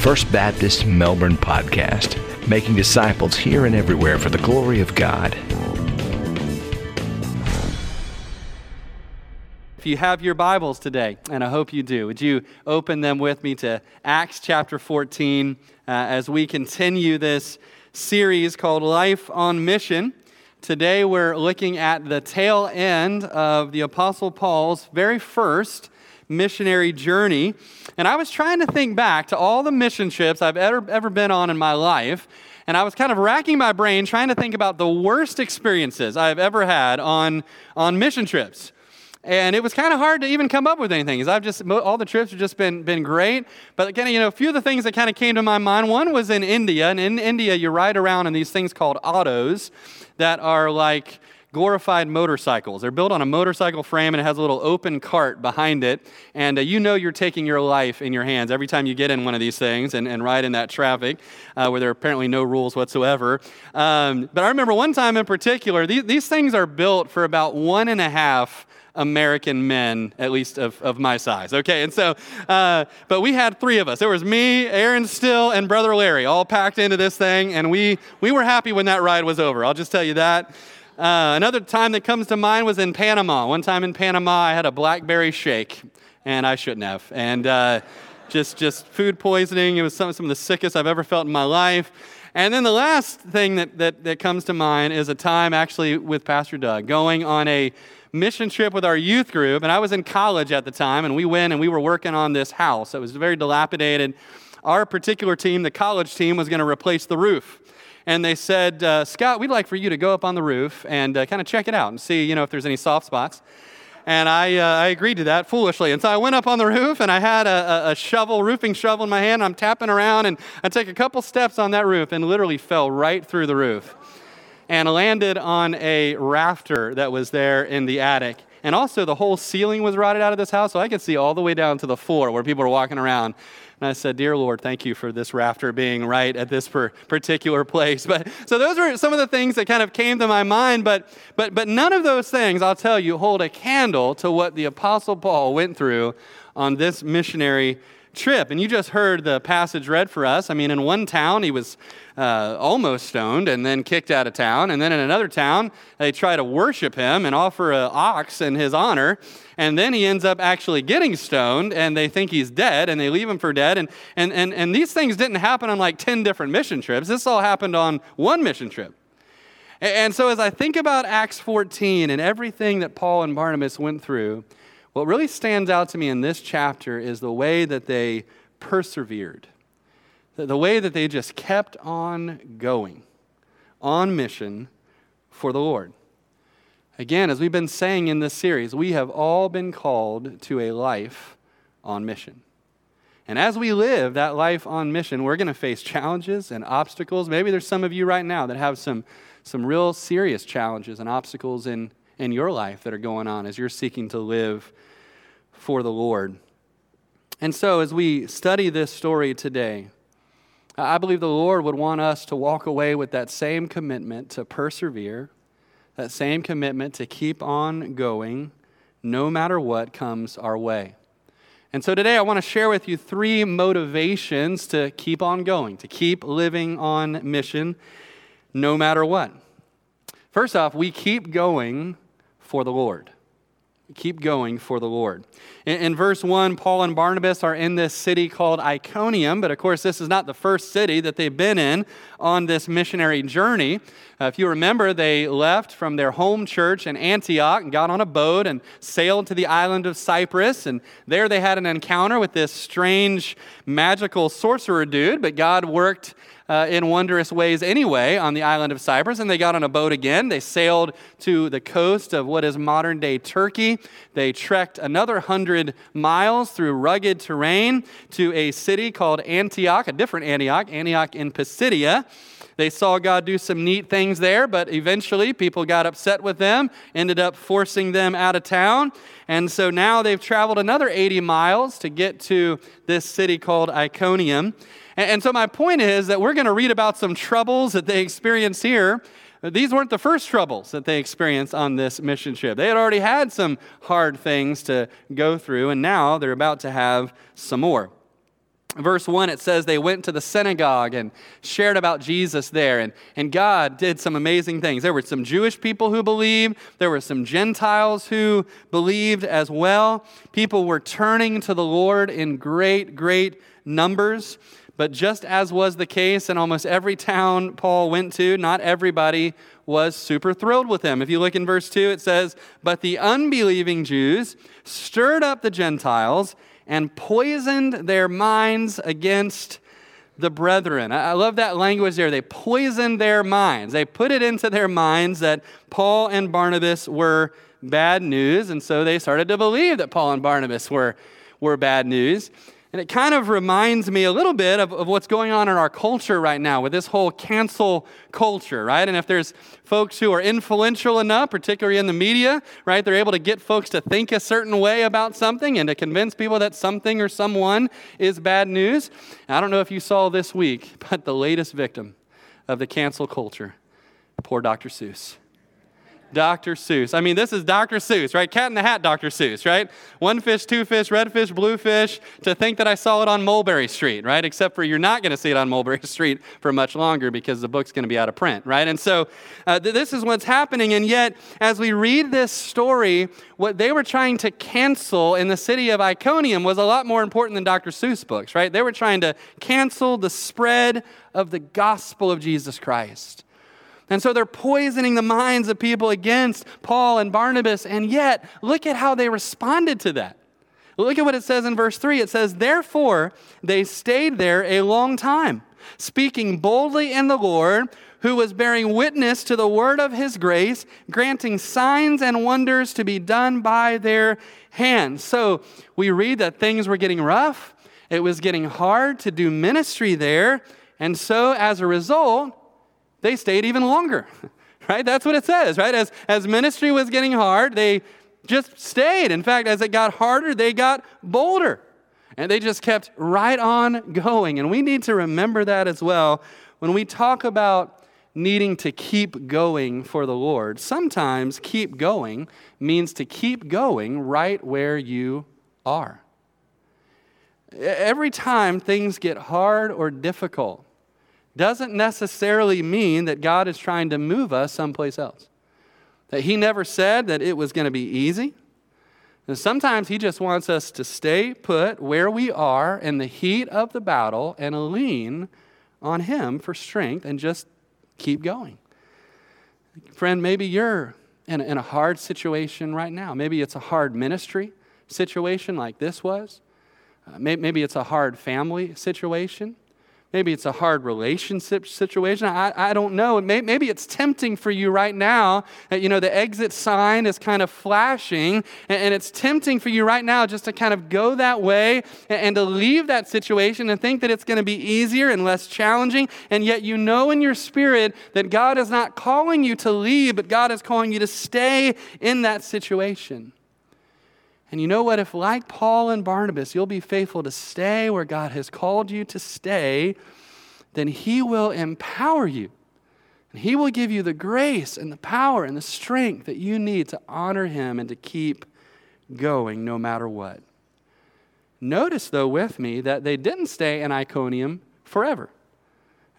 First Baptist Melbourne podcast, making disciples here and everywhere for the glory of God. If you have your Bibles today, and I hope you do, would you open them with me to Acts chapter 14 uh, as we continue this series called Life on Mission? Today we're looking at the tail end of the Apostle Paul's very first missionary journey. And I was trying to think back to all the mission trips I've ever, ever been on in my life. And I was kind of racking my brain trying to think about the worst experiences I've ever had on, on mission trips. And it was kind of hard to even come up with anything, because I've just all the trips have just been been great. But again, you know, a few of the things that kind of came to my mind. One was in India, and in India, you ride around in these things called autos, that are like glorified motorcycles. They're built on a motorcycle frame and it has a little open cart behind it. And uh, you know you're taking your life in your hands every time you get in one of these things and, and ride in that traffic uh, where there are apparently no rules whatsoever. Um, but I remember one time in particular, these, these things are built for about one and a half American men, at least of, of my size. Okay, and so, uh, but we had three of us. There was me, Aaron Still, and Brother Larry, all packed into this thing, and we, we were happy when that ride was over. I'll just tell you that. Uh, another time that comes to mind was in Panama. One time in Panama, I had a blackberry shake, and I shouldn't have. And uh, just, just food poisoning. It was some, some of the sickest I've ever felt in my life. And then the last thing that, that, that comes to mind is a time actually with Pastor Doug going on a mission trip with our youth group, and I was in college at the time, and we went and we were working on this house. It was very dilapidated. Our particular team, the college team, was going to replace the roof. And they said, uh, Scott, we'd like for you to go up on the roof and uh, kind of check it out and see, you know, if there's any soft spots. And I, uh, I agreed to that foolishly. And so I went up on the roof and I had a, a, shovel, roofing shovel in my hand. I'm tapping around and I take a couple steps on that roof and literally fell right through the roof and landed on a rafter that was there in the attic. And also, the whole ceiling was rotted out of this house, so I could see all the way down to the floor where people were walking around. And I said, Dear Lord, thank you for this rafter being right at this particular place. But so those were some of the things that kind of came to my mind. But, but, but none of those things, I'll tell you, hold a candle to what the Apostle Paul went through on this missionary trip. And you just heard the passage read for us. I mean, in one town, he was uh, almost stoned and then kicked out of town. And then in another town, they try to worship him and offer an ox in his honor. And then he ends up actually getting stoned and they think he's dead and they leave him for dead. And, and, and, and these things didn't happen on like 10 different mission trips. This all happened on one mission trip. And so as I think about Acts 14 and everything that Paul and Barnabas went through, what really stands out to me in this chapter is the way that they persevered, the way that they just kept on going, on mission for the Lord. Again, as we've been saying in this series, we have all been called to a life on mission. And as we live that life on mission, we're going to face challenges and obstacles. Maybe there's some of you right now that have some, some real serious challenges and obstacles in, in your life that are going on as you're seeking to live for the Lord. And so, as we study this story today, I believe the Lord would want us to walk away with that same commitment to persevere, that same commitment to keep on going no matter what comes our way. And so today I want to share with you three motivations to keep on going, to keep living on mission no matter what. First off, we keep going for the Lord. Keep going for the Lord. In, in, verse 1, Paul and Barnabas are in this city called Iconium, but of course, this is not the first city that they've been in on this missionary journey. Uh, if you remember, they left from their home church in Antioch and got on a boat and sailed to the island of Cyprus. And there they had an encounter with this strange magical sorcerer dude, but God worked uh, in wondrous ways anyway on the island of Cyprus. And they got on a boat again. They sailed to the coast of what is modern day Turkey. They trekked another hundred miles through rugged terrain to a city called Antioch, a different Antioch, Antioch in Pisidia. They saw God do some neat things there, but eventually people got upset with them, ended up forcing them out of town. And so now they've traveled another 80 miles to get to this city called Iconium. And, so my point is that we're going to read about some troubles that they experienced here. These weren't the first troubles that they experienced on this mission trip. They had already had some hard things to go through, and now they're about to have some more. verse 1, it says they went to the synagogue and shared about Jesus there. And, and God did some amazing things. There were some Jewish people who believed, there were some Gentiles who believed as well. People were turning to the Lord in great, great numbers. But just as was the case in almost every town Paul went to, not everybody was super thrilled with him. If you look in verse 2, it says, But the unbelieving Jews stirred up the Gentiles and poisoned their minds against the brethren. I love that language there. They poisoned their minds. They put it into their minds that Paul and Barnabas were bad news, and so they started to believe that Paul and Barnabas were, were bad news. And it kind of reminds me a little bit of, of what's going on in our culture right now with this whole cancel culture, right? And if there's folks who are influential enough, particularly in the media, right, they're able to get folks to think a certain way about something and to convince people that something or someone is bad news. I don't know if you saw this week, but the latest victim of the cancel culture, poor Dr. Seuss. Dr. Seuss. I mean, this is Dr. Seuss, right? Cat in the Hat, Dr. Seuss, right? One fish, two fish, red fish, blue fish, to think that I saw it on Mulberry Street, right? Except for you're not going to see it on Mulberry Street for much longer because the book's going to be out of print, right? And so uh, th- this is what's happening. And yet, as we read this story, what they were trying to cancel in the city of Iconium was a lot more important than Dr. Seuss books, right? They were trying to cancel the spread of the gospel of Jesus Christ. And so they're poisoning the minds of people against Paul and Barnabas. And yet, look at how they responded to that. Look at what it says in verse 3. It says, Therefore, they stayed there a long time, speaking boldly in the Lord, who was bearing witness to the word of his grace, granting signs and wonders to be done by their hands. So we read that things were getting rough. It was getting hard to do ministry there. And so, as a result, they stayed even longer. Right? That's what it says, right? As, as ministry was getting hard, they just stayed. In fact, as it got harder, they got bolder. And they just kept right on going. And we need to remember that as well when we talk about needing to keep going for the Lord. Sometimes keep going means to keep going right where you are. Every time things get hard or difficult, doesn't necessarily mean that God is trying to move us someplace else. That He never said that it was going to be easy. And sometimes He just wants us to stay put where we are in the heat of the battle and lean on Him for strength and just keep going. Friend, maybe you're in, in a hard situation right now. Maybe it's a hard ministry situation like this was. Uh, maybe it's a hard family situation. Maybe it's a hard relationship situation. I, I don't know. Maybe it's tempting for you right now. That, you know, the exit sign is kind of flashing, and it's tempting for you right now just to kind of go that way and to leave that situation and think that it's going to be easier and less challenging. And yet, you know in your spirit that God is not calling you to leave, but God is calling you to stay in that situation. And you know what? If, like Paul and Barnabas, you'll be faithful to stay where God has called you to stay, then He will empower you. And He will give you the grace and the power and the strength that you need to honor Him and to keep going no matter what. Notice, though, with me that they didn't stay in Iconium forever.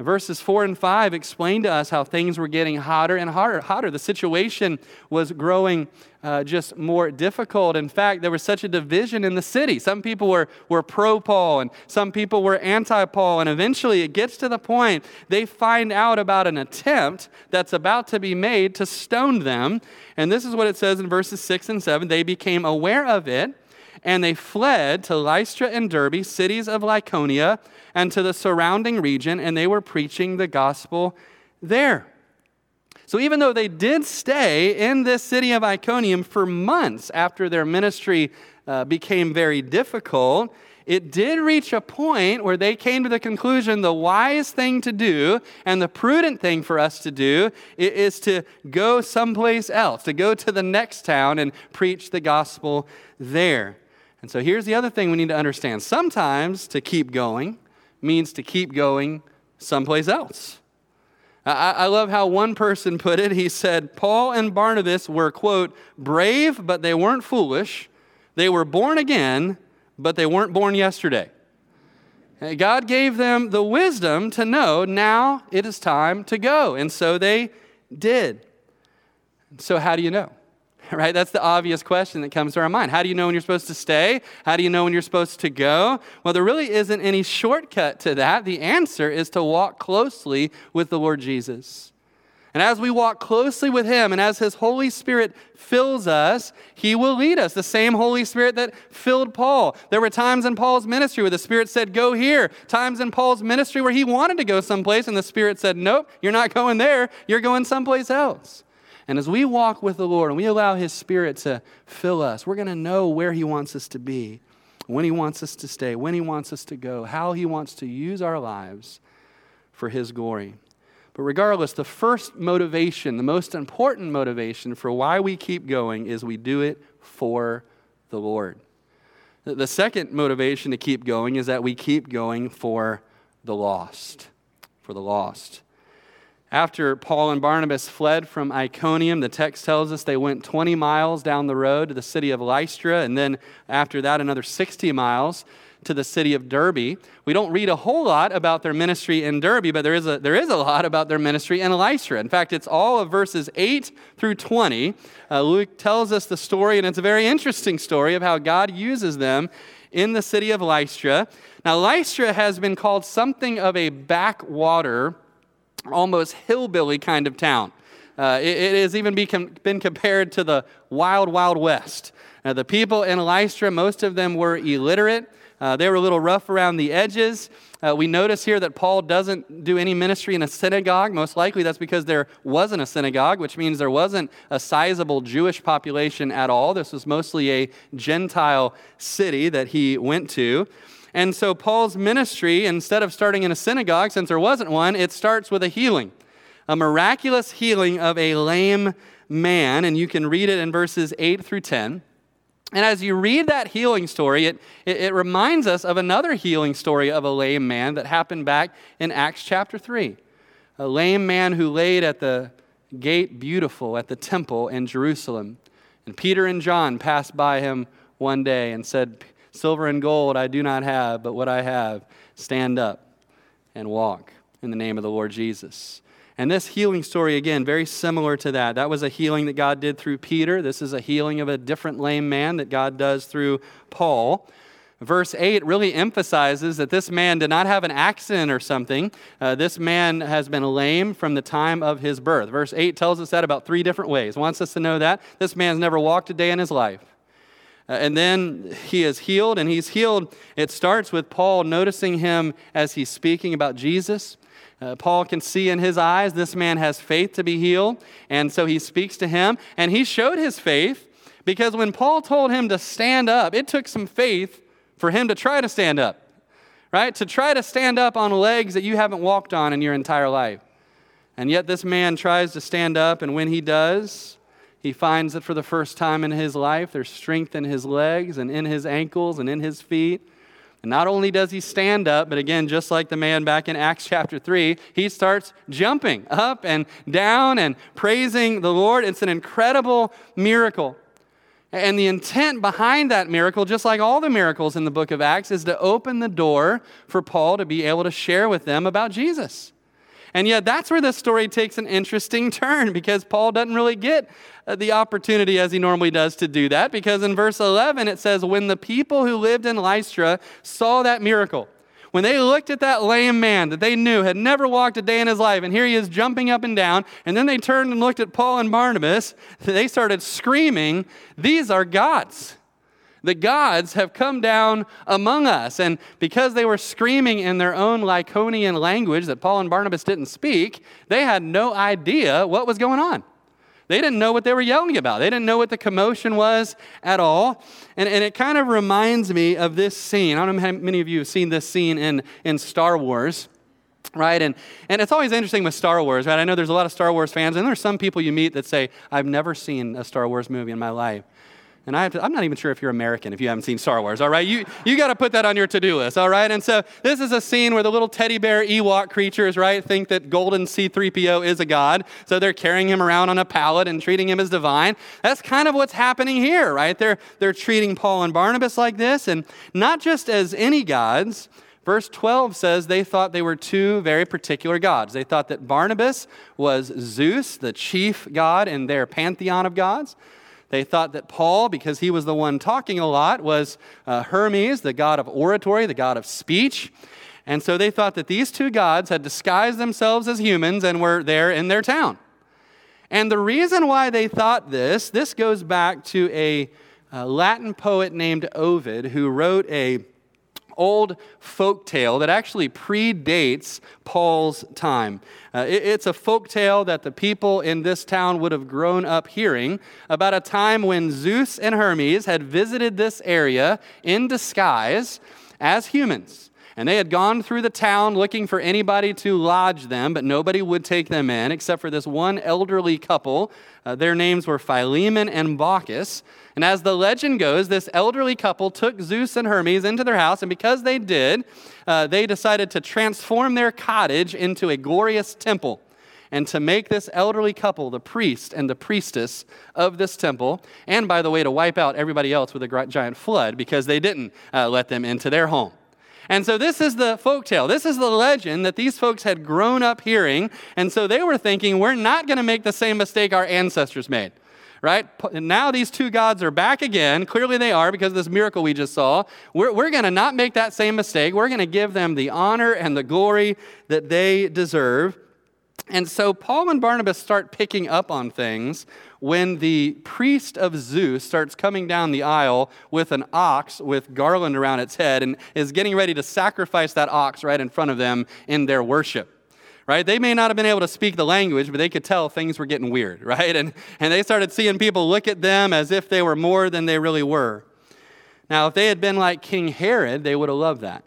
Verses 4 and 5 explain to us how things were getting hotter and hotter. hotter. The situation was growing uh, just more difficult. In fact, there was such a division in the city. Some people were, were pro Paul and some people were anti Paul. And eventually it gets to the point they find out about an attempt that's about to be made to stone them. And this is what it says in verses 6 and 7 they became aware of it and they fled to Lystra and Derbe, cities of Lycaonia, and to the surrounding region, and they were preaching the gospel there. So even though they did stay in this city of Iconium for months after their ministry uh, became very difficult, it did reach a point where they came to the conclusion the wise thing to do and the prudent thing for us to do is to go someplace else, to go to the next town and preach the gospel there. And so here's the other thing we need to understand. Sometimes to keep going means to keep going someplace else. I, I, love how one person put it. He said, Paul and Barnabas were, quote, brave, but they weren't foolish. They were born again, but they weren't born yesterday. God gave them the wisdom to know now it is time to go. And so they did. So, how do you know? Right? That's the obvious question that comes to our mind. How do you know when you're supposed to stay? How do you know when you're supposed to go? Well, there really isn't any shortcut to that. The answer is to walk closely with the Lord Jesus. And as we walk closely with Him and as His Holy Spirit fills us, He will lead us. The same Holy Spirit that filled Paul. There were times in Paul's ministry where the Spirit said, Go here. Times in Paul's ministry where he wanted to go someplace and the Spirit said, Nope, you're not going there. You're going someplace else. And as we walk with the Lord and we allow His Spirit to fill us, we're going to know where He wants us to be, when He wants us to stay, when He wants us to go, how He wants to use our lives for His glory. But regardless, the first motivation, the most important motivation for why we keep going is we do it for the Lord. The second motivation to keep going is that we keep going for the lost. For the lost. After Paul and Barnabas fled from Iconium, the text tells us they went 20 miles down the road to the city of Lystra, and then after that, another 60 miles to the city of Derbe. We don't read a whole lot about their ministry in Derbe, but there is a, there is a lot about their ministry in Lystra. In fact, it's all of verses 8 through 20. Uh, Luke tells us the story, and it's a very interesting story of how God uses them in the city of Lystra. Now, Lystra has been called something of a backwater, almost hillbilly kind of town. Uh, it, it, has even become, been compared to the wild, wild west. Now, the people in Lystra, most of them were illiterate. Uh, they were a little rough around the edges. Uh, we notice here that Paul doesn't do any ministry in a synagogue. Most likely that's because there wasn't a synagogue, which means there wasn't a sizable Jewish population at all. This was mostly a Gentile city that he went to. And so Paul's ministry, instead of starting in a synagogue, since there wasn't one, it starts with a healing, a miraculous healing of a lame man. And you can read it in verses 8 through 10. And as you read that healing story, it, it, it, reminds us of another healing story of a lame man that happened back in Acts chapter 3. A lame man who laid at the gate beautiful at the temple in Jerusalem. And Peter and John passed by him one day and said, Silver and gold I do not have, but what I have, stand up and walk in the name of the Lord Jesus. And this healing story, again, very similar to that. That was a healing that God did through Peter. This is a healing of a different lame man that God does through Paul. Verse 8 really emphasizes that this man did not have an accident or something. Uh, this man has been lame from the time of his birth. Verse 8 tells us that about three different ways. Wants us to know that. This man's never walked a day in his life. Uh, and then he is healed, and he's healed. It starts with Paul noticing him as he's speaking about Jesus. Uh, Paul can see in his eyes this man has faith to be healed, and so he speaks to him, and he showed his faith because when Paul told him to stand up, it took some faith for him to try to stand up, right? To try to stand up on legs that you haven't walked on in your entire life. And yet this man tries to stand up, and when he does, he finds that for the first time in his life, there's strength in his legs and in his ankles and in his feet. And not only does he stand up, but again, just like the man back in Acts chapter 3, he starts jumping up and down and praising the Lord. It's an incredible miracle. And the intent behind that miracle, just like all the miracles in the book of Acts, is to open the door for Paul to be able to share with them about Jesus. And yet, that's where this story takes an interesting turn because Paul doesn't really get uh, the opportunity as he normally does to do that. Because in verse 11, it says, When the people who lived in Lystra saw that miracle, when they looked at that lame man that they knew had never walked a day in his life, and here he is jumping up and down, and then they turned and looked at Paul and Barnabas, they started screaming, These are gods. The gods have come down among us. And because they were screaming in their own Lycaonian language that Paul and Barnabas didn't speak, they had no idea what was going on. They didn't know what they were yelling about. They didn't know what the commotion was at all. And, and it kind of reminds me of this scene. I don't know how many of you have seen this scene in, in Star Wars right and and it's always interesting with star wars right i know there's a lot of star wars fans and there's some people you meet that say i've never seen a star wars movie in my life and I am not even sure if you're American if you haven't seen Star Wars, all right? You, you got to put that on your to do list, all right? And so this is a scene where the little teddy bear Ewok creatures, right, think that golden C3PO is a god. So they're carrying him around on a pallet and treating him as divine. That's kind of what's happening here, right? They're, they're treating Paul and Barnabas like this, and not just as any gods, Verse 12 says they thought they were two very particular gods. They thought that Barnabas was Zeus, the chief god in their pantheon of gods. They thought that Paul, because he was the one talking a lot, was uh, Hermes, the god of oratory, the god of speech. And so they thought that these two gods had disguised themselves as humans and were there in their town. And the reason why they thought this, this goes back to a, a Latin poet named Ovid who wrote a old folk tale that actually predates Paul's time. Uh, it, it's a folk tale that the people in this town would have grown up hearing about a time when Zeus and Hermes had visited this area in disguise as humans. And they had gone through the town looking for anybody to lodge them, but nobody would take them in except for this one elderly couple. Uh, their names were Philemon and Baucis. And as the legend goes, this elderly couple took Zeus and Hermes into their house, and because they did, uh, they decided to transform their cottage into a glorious temple and to make this elderly couple the priest and the priestess of this temple, and by the way, to wipe out everybody else with a giant flood because they didn't uh, let them into their home. And so this is the folk tale. This is the legend that these folks had grown up hearing. And so they were thinking, we're not going to make the same mistake our ancestors made right? Now these two gods are back again. Clearly they are because of this miracle we just saw. We're, we're going to not make that same mistake. We're going to give them the honor and the glory that they deserve. And so Paul and Barnabas start picking up on things when the priest of Zeus starts coming down the aisle with an ox with garland around its head and is getting ready to sacrifice that ox right in front of them in their worship right? They may not have been able to speak the language, but they could tell things were getting weird, right? And, and they started seeing people look at them as if they were more than they really were. Now, if they had been like King Herod, they would have loved that.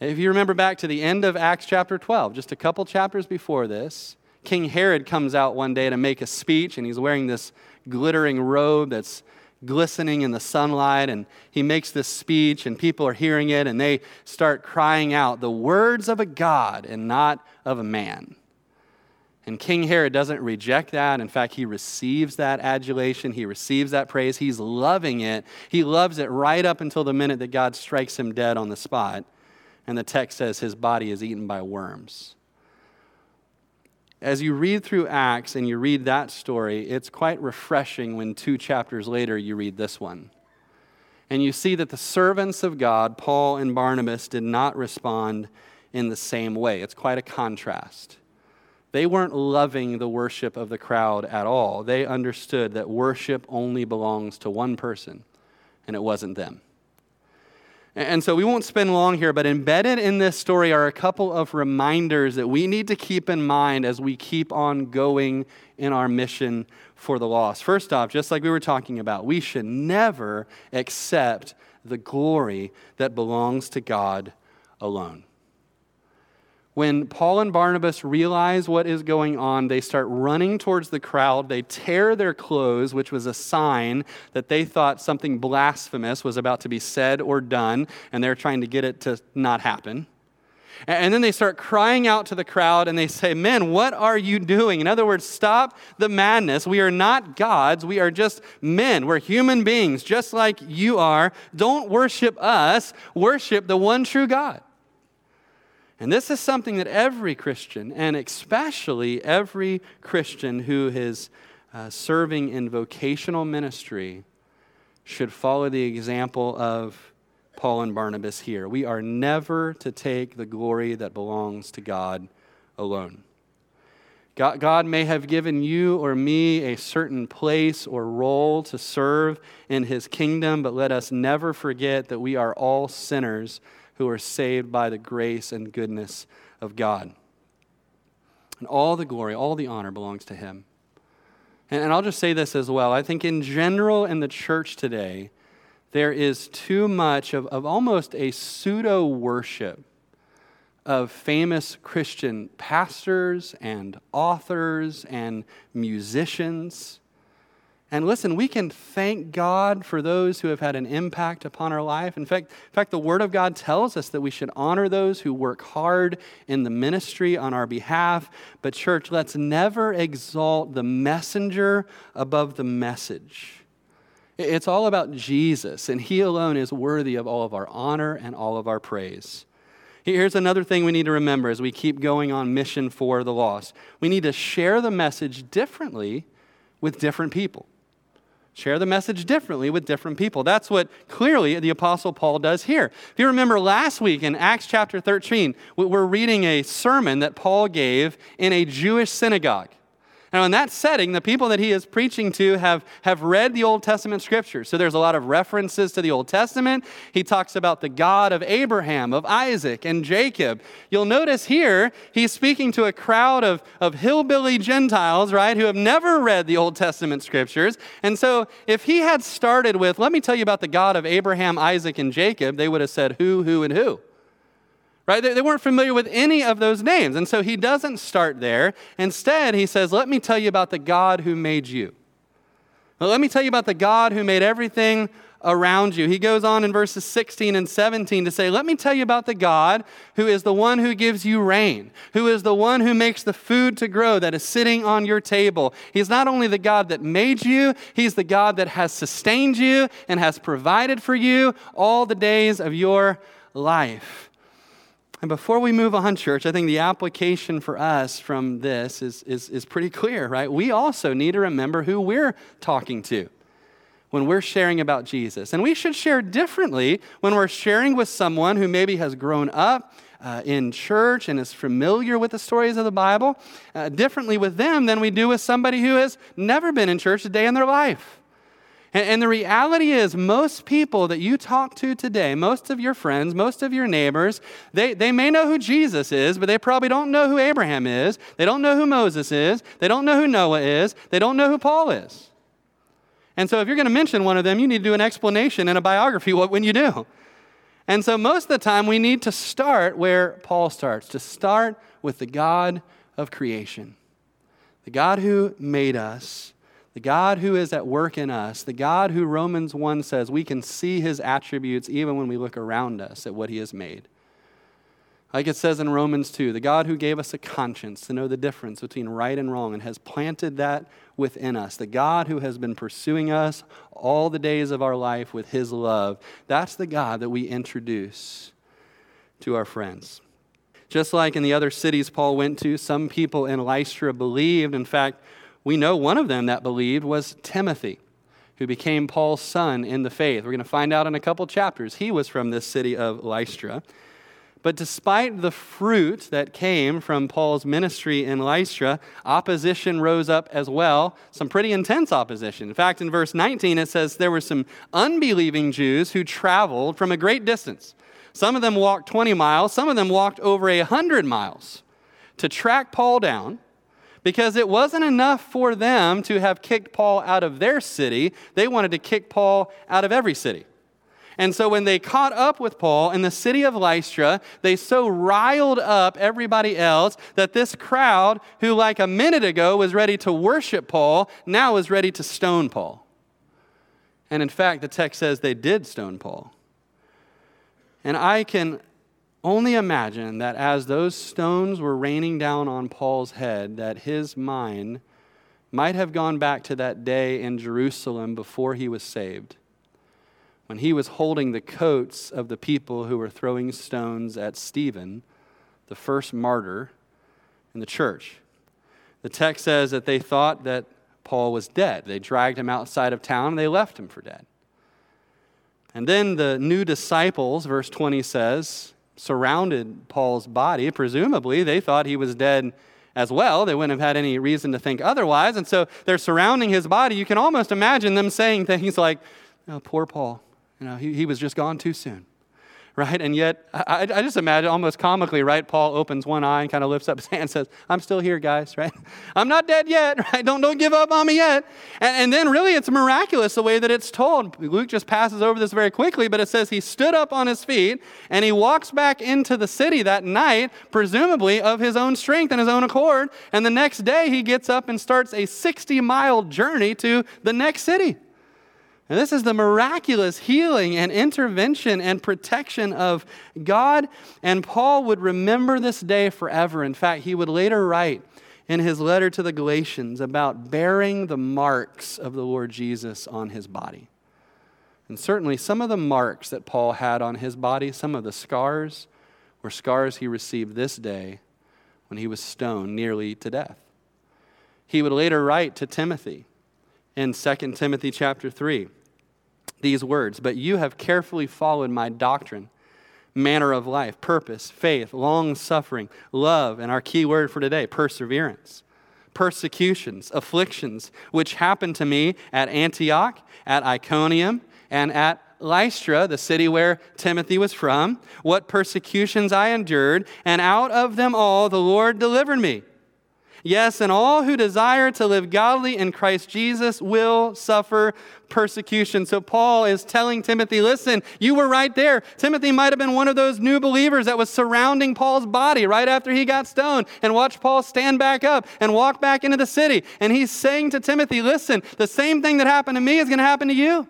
If you remember back to the end of Acts chapter 12, just a couple chapters before this, King Herod comes out one day to make a speech, and he's wearing this glittering robe that's glistening in the sunlight and he makes this speech and people are hearing it and they start crying out the words of a god and not of a man. And king herod doesn't reject that. In fact he receives that adulation. He receives that praise. He's loving it. He loves it right up until the minute that god strikes him dead on the spot and the text says his body is eaten by worms as you read through Acts and you read that story, it's quite refreshing when two chapters later you read this one. And you see that the servants of God, Paul and Barnabas, did not respond in the same way. It's quite a contrast. They weren't loving the worship of the crowd at all. They understood that worship only belongs to one person, and it wasn't them. And so we won't spend long here, but embedded in this story are a couple of reminders that we need to keep in mind as we keep on going in our mission for the lost. First off, just like we were talking about, we should never accept the glory that belongs to God alone. When Paul and Barnabas realize what is going on, they start running towards the crowd. They tear their clothes, which was a sign that they thought something blasphemous was about to be said or done, and they're trying to get it to not happen. And then they start crying out to the crowd and they say, Men, what are you doing? In other words, stop the madness. We are not gods. We are just men. We're human beings, just like you are. Don't worship us, worship the one true God. And this is something that every Christian, and especially every Christian who is uh, serving in vocational ministry, should follow the example of Paul and Barnabas here. We are never to take the glory that belongs to God alone. God, God, may have given you or me a certain place or role to serve in his kingdom, but let us never forget that we are all sinners who are saved by the grace and goodness of God. And all the glory, all the honor belongs to Him. And, and I'll just say this as well. I think in general in the church today, there is too much of, of almost a pseudo worship of famous Christian pastors and authors and musicians and listen, we can thank God for those who have had an impact upon our life. In fact, in fact, the Word of God tells us that we should honor those who work hard in the ministry on our behalf. But, church, let's never exalt the messenger above the message. It's all about Jesus, and He alone is worthy of all of our honor and all of our praise. Here's another thing we need to remember as we keep going on mission for the lost we need to share the message differently with different people. Share the message differently with different people. That's what clearly the Apostle Paul does here. If you remember last week in Acts chapter 13, we're reading a sermon that Paul gave in a Jewish synagogue. Now, in that setting, the people that he is preaching to have, have read the Old Testament scriptures. So there's a lot of references to the Old Testament. He talks about the God of Abraham, of Isaac, and Jacob. You'll notice here, he's speaking to a crowd of, of hillbilly Gentiles, right, who have never read the Old Testament scriptures. And so if he had started with, let me tell you about the God of Abraham, Isaac, and Jacob, they would have said, who, who, and who right? They, they weren't familiar with any of those names. And so he doesn't start there. Instead, he says, Let me tell you about the God who made you. let me tell you about the God who made everything around you. He goes on in verses 16 and 17 to say, Let me tell you about the God who is the one who gives you rain, who is the one who makes the food to grow that is sitting on your table. He's not only the God that made you, He's the God that has sustained you and has provided for you all the days of your life. And before we move on, church, I think the application for us from this is, is, is pretty clear, right? We also need to remember who we're talking to when we're sharing about Jesus. And we should share differently when we're sharing with someone who maybe has grown up uh, in church and is familiar with the stories of the Bible, uh, differently with them than we do with somebody who has never been in church a day in their life. And, the reality is, most people that you talk to today, most of your friends, most of your neighbors, they, they may know who Jesus is, but they probably don't know who Abraham is. They don't know who Moses is. They don't know who Noah is. They don't know who Paul is. And so, if you're going to mention one of them, you need to do an explanation and a biography what, when you do. And so, most of the time, we need to start where Paul starts to start with the God of creation, the God who made us the God who is at work in us, the God who Romans 1 says we can see his attributes even when we look around us at what he has made. Like it says in Romans 2, the God who gave us a conscience to know the difference between right and wrong and has planted that within us, the God who has been pursuing us all the days of our life with his love, that's the God that we introduce to our friends. Just like in the other cities Paul went to, some people in Lystra believed. In fact, we know one of them that believed was Timothy, who became Paul's son in the faith. We're going to find out in a couple chapters. He was from this city of Lystra. But despite the fruit that came from Paul's ministry in Lystra, opposition rose up as well, some pretty intense opposition. In fact, in verse 19, it says there were some unbelieving Jews who traveled from a great distance. Some of them walked 20 miles, some of them walked over a 100 miles to track Paul down because it wasn't enough for them to have kicked Paul out of their city. They wanted to kick Paul out of every city. And so when they caught up with Paul in the city of Lystra, they so riled up everybody else that this crowd, who like a minute ago was ready to worship Paul, now is ready to stone Paul. And in fact, the text says they did stone Paul. And I can only imagine that as those stones were raining down on Paul's head, that his mind might have gone back to that day in Jerusalem before he was saved, when he was holding the coats of the people who were throwing stones at Stephen, the first martyr in the church. The text says that they thought that Paul was dead. They dragged him outside of town and they left him for dead. And then the new disciples, verse 20 says, surrounded Paul's body. Presumably, they thought he was dead as well. They wouldn't have had any reason to think otherwise. And so they're surrounding his body. You can almost imagine them saying things like, oh, poor Paul. You know, he, he was just gone too soon right? And yet, I, I, just imagine almost comically, right? Paul opens one eye and kind of lifts up his hand and says, I'm still here, guys, right? I'm not dead yet, right? Don't, don't give up on me yet. And, and then, really, it's miraculous the way that it's told. Luke just passes over this very quickly, but it says he stood up on his feet and he walks back into the city that night, presumably of his own strength and his own accord. And the next day, he gets up and starts a 60 mile journey to the next city. And this is the miraculous healing and intervention and protection of God. And Paul would remember this day forever. In fact, he would later write in his letter to the Galatians about bearing the marks of the Lord Jesus on his body. And certainly some of the marks that Paul had on his body, some of the scars, were scars he received this day when he was stoned nearly to death. He would later write to Timothy in 2 Timothy chapter 3 these words But you have carefully followed my doctrine, manner of life, purpose, faith, long suffering, love, and our key word for today, perseverance. Persecutions, afflictions, which happened to me at Antioch, at Iconium, and at Lystra, the city where Timothy was from, what persecutions I endured, and out of them all the Lord delivered me. Yes, and all who desire to live godly in Christ Jesus will suffer persecution. So Paul is telling Timothy, listen, you were right there. Timothy might have been one of those new believers that was surrounding Paul's body right after he got stoned and watch Paul stand back up and walk back into the city. And he's saying to Timothy, listen, the same thing that happened to me is going to happen to you.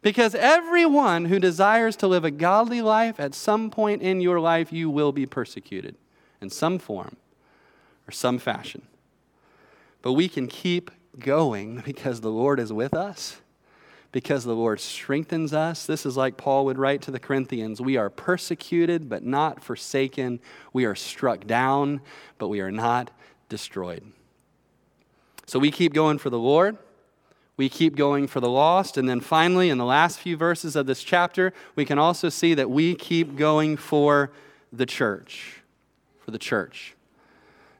Because everyone who desires to live a godly life, at some point in your life, you will be persecuted in some form or some fashion. But we can keep going because the Lord is with us, because the Lord strengthens us. This is like Paul would write to the Corinthians We are persecuted, but not forsaken. We are struck down, but we are not destroyed. So we keep going for the Lord we keep going for the lost. And then finally, in the last few verses of this chapter, we can also see that we keep going for the church. For the church.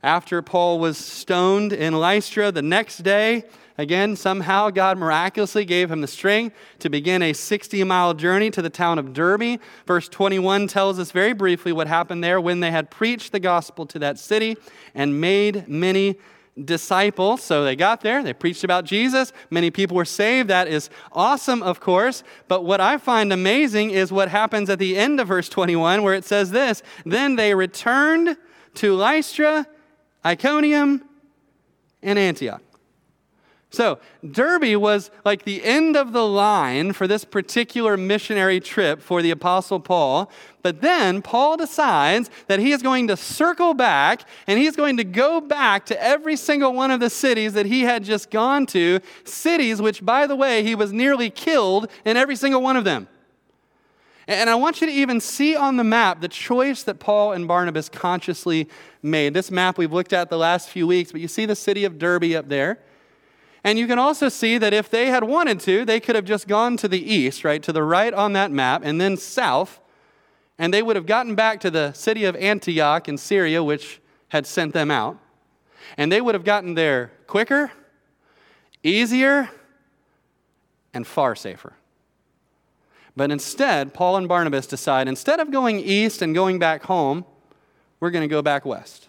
After Paul was stoned in Lystra the next day, again, somehow God miraculously gave him the strength to begin a 60 mile journey to the town of Derbe. Verse 21 tells us very briefly what happened there when they had preached the gospel to that city and made many disciples. So they got there, they preached about Jesus, many people were saved. That is awesome, of course. But what I find amazing is what happens at the end of verse 21, where it says this Then they returned to Lystra, Iconium, and Antioch. So, Derbe was like the end of the line for this particular missionary trip for the Apostle Paul. But then Paul decides that he is going to circle back and he's going to go back to every single one of the cities that he had just gone to, cities which, by the way, he was nearly killed in every single one of them. And I want you to even see on the map the choice that Paul and Barnabas consciously made. This map we've looked at the last few weeks, but you see the city of Derbe up there. And you can also see that if they had wanted to, they could have just gone to the east, right, to the right on that map, and then south, and they would have gotten back to the city of Antioch in Syria, which had sent them out. And they would have gotten there quicker, easier, and far safer. But instead, Paul and Barnabas decide instead of going east and going back home, we're going to go back west.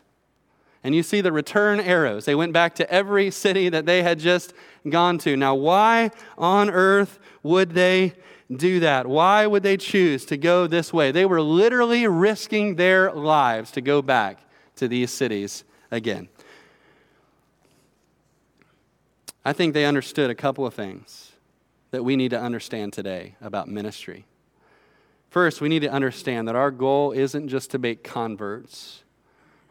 And you see the return arrows. They went back to every city that they had just gone to. Now, why on earth would they do that? Why would they choose to go this way? They were literally risking their lives to go back to these cities again. I think they understood a couple of things that we need to understand today about ministry. First, we need to understand that our goal isn't just to make converts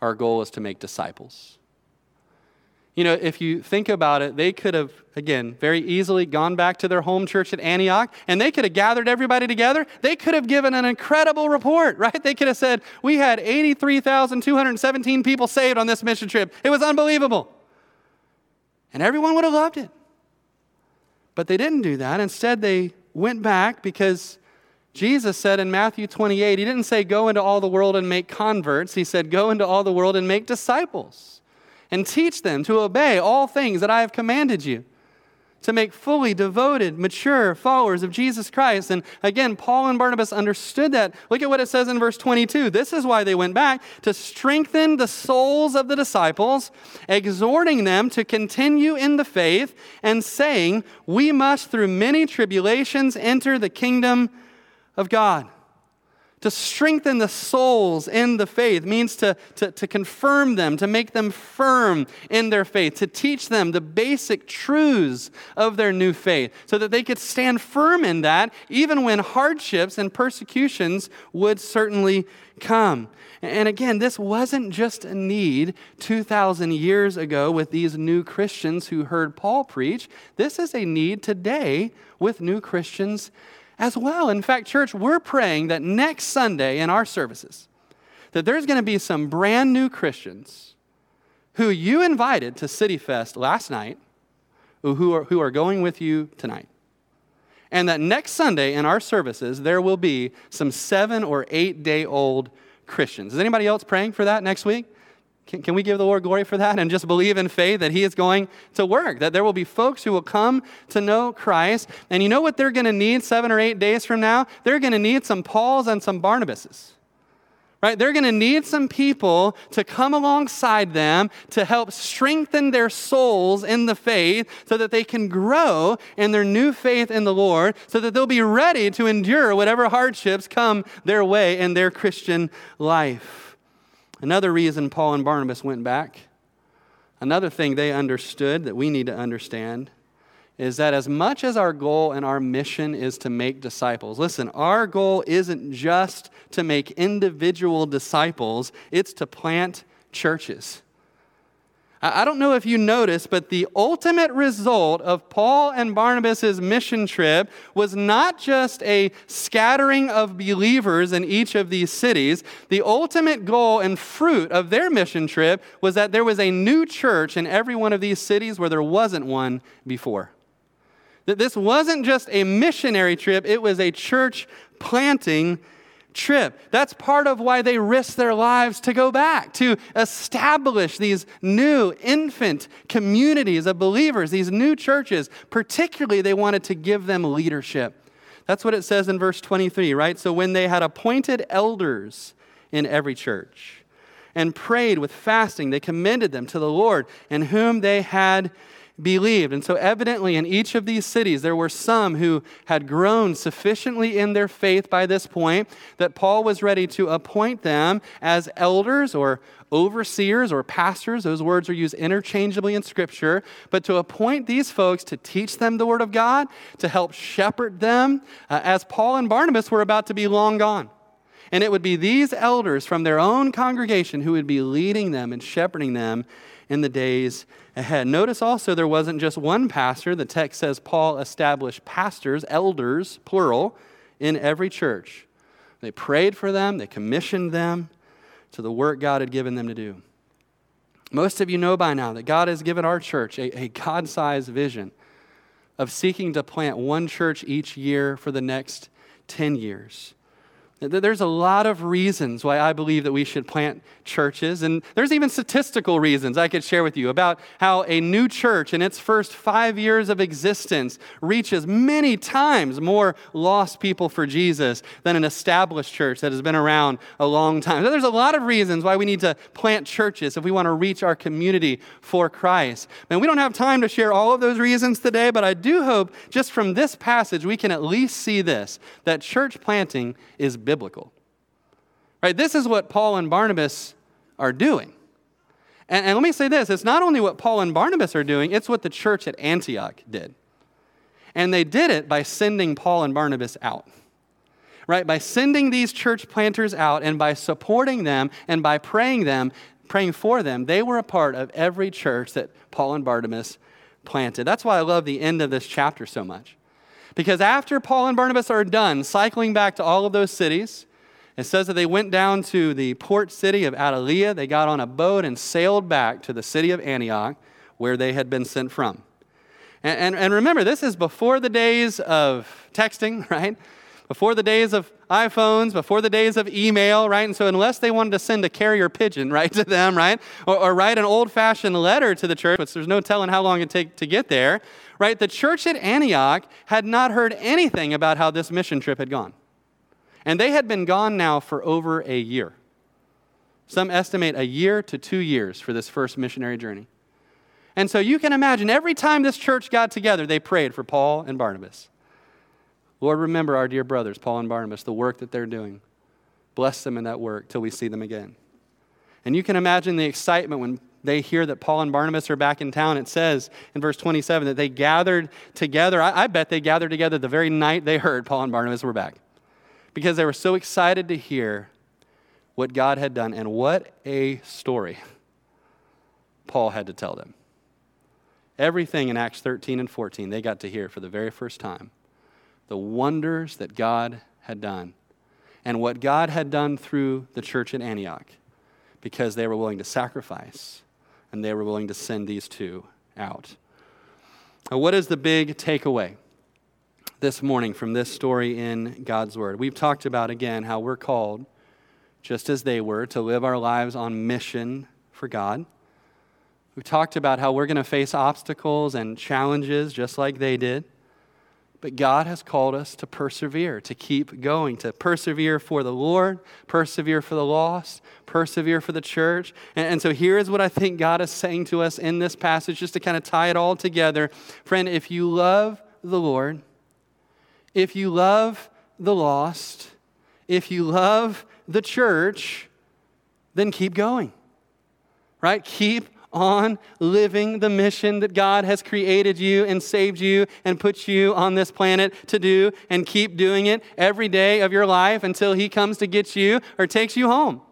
our goal is to make disciples. You know, if you think about it, they could have, again, very easily gone back to their home church at Antioch and they could have gathered everybody together. They could have given an incredible report, right? They could have said, We had 83,217 people saved on this mission trip. It was unbelievable. And everyone would have loved it. But they didn't do that. Instead, they went back because Jesus said in Matthew 28, he didn't say, Go into all the world and make converts. He said, Go into all the world and make disciples and teach them to obey all things that I have commanded you to make fully devoted, mature followers of Jesus Christ. And again, Paul and Barnabas understood that. Look at what it says in verse 22. This is why they went back to strengthen the souls of the disciples, exhorting them to continue in the faith, and saying, We must through many tribulations enter the kingdom of God. To strengthen the souls in the faith means to, to, to, confirm them, to make them firm in their faith, to teach them the basic truths of their new faith so that they could stand firm in that even when hardships and persecutions would certainly come. And again, this wasn't just a need 2,000 years ago with these new Christians who heard Paul preach. This is a need today with new Christians as well. In fact, church, we're praying that next Sunday in our services, that there's going to be some brand new Christians who you invited to City Fest last night, who are, who are going with you tonight. And that next Sunday in our services, there will be some seven or eight day old Christians. Is anybody else praying for that next week? Can, can we give the Lord glory for that and just believe in faith that He is going to work? That there will be folks who will come to know Christ. And you know what they're going to need seven or eight days from now? They're going to need some Pauls and some Barnabases. Right? They're going to need some people to come alongside them to help strengthen their souls in the faith so that they can grow in their new faith in the Lord, so that they'll be ready to endure whatever hardships come their way in their Christian life. Another reason Paul and Barnabas went back, another thing they understood that we need to understand, is that as much as our goal and our mission is to make disciples, listen, our goal isn't just to make individual disciples, it's to plant churches. I don't know if you noticed, but the ultimate result of Paul and Barnabas' mission trip was not just a scattering of believers in each of these cities. The ultimate goal and fruit of their mission trip was that there was a new church in every one of these cities where there wasn't one before. That this wasn't just a missionary trip, it was a church planting trip. That's part of why they risked their lives to go back, to establish these new infant communities of believers, these new churches. Particularly, they wanted to give them leadership. That's what it says in verse 23, right? So when they had appointed elders in every church and prayed with fasting, they commended them to the Lord in whom they had believed. And so, evidently, in each of these cities, there were some who had grown sufficiently in their faith by this point that Paul was ready to appoint them as elders or overseers or pastors. Those words are used interchangeably in Scripture. But to appoint these folks to teach them the Word of God, to help shepherd them, uh, as Paul and Barnabas were about to be long gone. And it would be these elders from their own congregation who would be leading them and shepherding them in the days ahead. Notice also there wasn't just one pastor. The text says Paul established pastors, elders, plural, in every church. They prayed for them, they commissioned them to the work God had given them to do. Most of you know by now that God has given our church a, a God sized vision of seeking to plant one church each year for the next 10 years. There's a lot of reasons why I believe that we should plant churches, and there's even statistical reasons I could share with you about how a new church in its first five years of existence reaches many times more lost people for Jesus than an established church that has been around a long time. So there's a lot of reasons why we need to plant churches if we want to reach our community for Christ. And we don't have time to share all of those reasons today, but I do hope just from this passage we can at least see this that church planting is biblical biblical. Right? This is what Paul and Barnabas are doing. And, and let me say this it's not only what Paul and Barnabas are doing, it's what the church at Antioch did. And they did it by sending Paul and Barnabas out. Right? By sending these church planters out and by supporting them and by praying them, praying for them, they were a part of every church that Paul and Barnabas planted. That's why I love the end of this chapter so much. Because after Paul and Barnabas are done cycling back to all of those cities, it says that they went down to the port city of Attalia. They got on a boat and sailed back to the city of Antioch, where they had been sent from. And, and, and remember, this is before the days of texting, right? Before the days of iPhones, before the days of email, right? And so, unless they wanted to send a carrier pigeon, right, to them, right, or, or write an old fashioned letter to the church, which there's no telling how long it'd take to get there, right? The church at Antioch had not heard anything about how this mission trip had gone. And they had been gone now for over a year. Some estimate a year to two years for this first missionary journey. And so you can imagine every time this church got together, they prayed for Paul and Barnabas. Lord, remember our dear brothers, Paul and Barnabas, the work that they're doing. bless them in that work till we see them again. And you can imagine the excitement when they hear that Paul and Barnabas are back in town. It says in verse 27 that they gathered together. I, I, bet they gathered together the very night they heard Paul and Barnabas were back because they were so excited to hear what God had done. And what a story Paul had to tell them. Everything in Acts 13 and 14, they got to hear for the very first time the wonders that God had done and what God had done through the church at Antioch because they were willing to sacrifice and they were willing to send these two out. Now, what is the big takeaway this morning from this story in God's Word? We've talked about, again, how we're called, just as they were, to live our lives on mission for God. We've talked about how we're going to face obstacles and challenges just like they did. But God has called us to persevere, to keep going, to persevere for the Lord, persevere for the lost, persevere for the church. And, and, so here is what I think God is saying to us in this passage, just to kind of tie it all together. Friend, if you love the Lord, if you love the lost, if you love the church, then keep going. Right? Keep on living the mission that God has created you and saved you and put you on this planet to do and keep doing it every day of your life until He comes to get you or takes you home.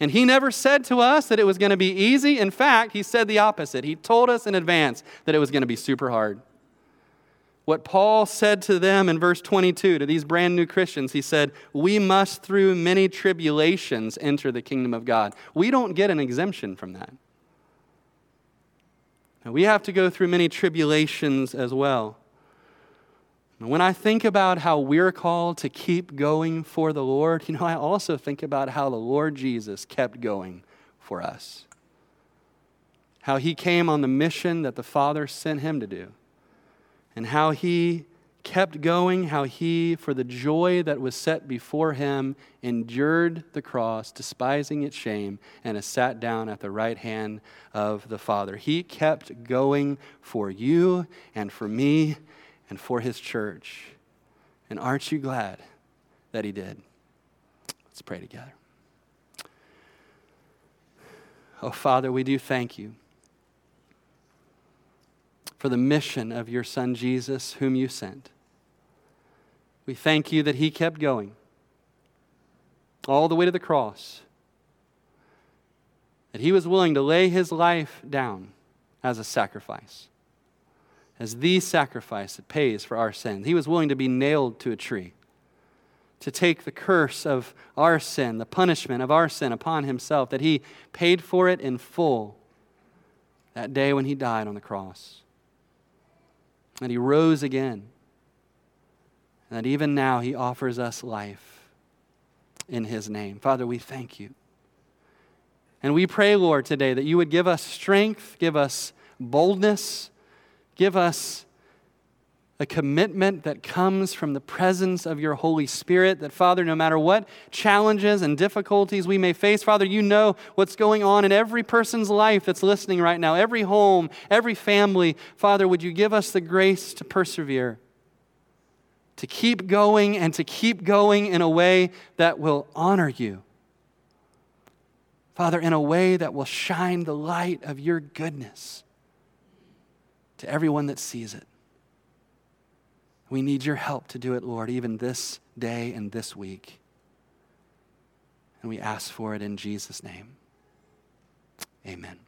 And He never said to us that it was going to be easy. In fact, He said the opposite. He told us in advance that it was going to be super hard. What Paul said to them in verse 22 to these brand new Christians, he said, We must through many tribulations enter the kingdom of God. We don't get an exemption from that. And we have to go through many tribulations as well. And when I think about how we're called to keep going for the Lord, you know, I also think about how the Lord Jesus kept going for us. How he came on the mission that the Father sent him to do. And how he kept going, how he, for the joy that was set before him, endured the cross, despising its shame, and has sat down at the right hand of the Father. He kept going for you and for me and for his church. And aren't you glad that he did? Let's pray together. Oh, Father, we do thank you for the mission of your Son Jesus, whom you sent. We thank you that he kept going all the way to the cross, that he was willing to lay his life down as a sacrifice, as the sacrifice that pays for our sins. He was willing to be nailed to a tree, to take the curse of our sin, the punishment of our sin upon himself, that he paid for it in full that day when he died on the cross. And he rose again and that even now He offers us life in His name. Father, we thank you. And we pray, Lord, today that you would give us strength, give us boldness, give us a commitment that comes from the presence of your Holy Spirit. That, Father, no matter what challenges and difficulties we may face, Father, you know what's going on in every person's life that's listening right now, every home, every family. Father, would you give us the grace to persevere? To keep going and to keep going in a way that will honor you. Father, in a way that will shine the light of your goodness to everyone that sees it. We need your help to do it, Lord, even this day and this week. And we ask for it in Jesus' name. Amen.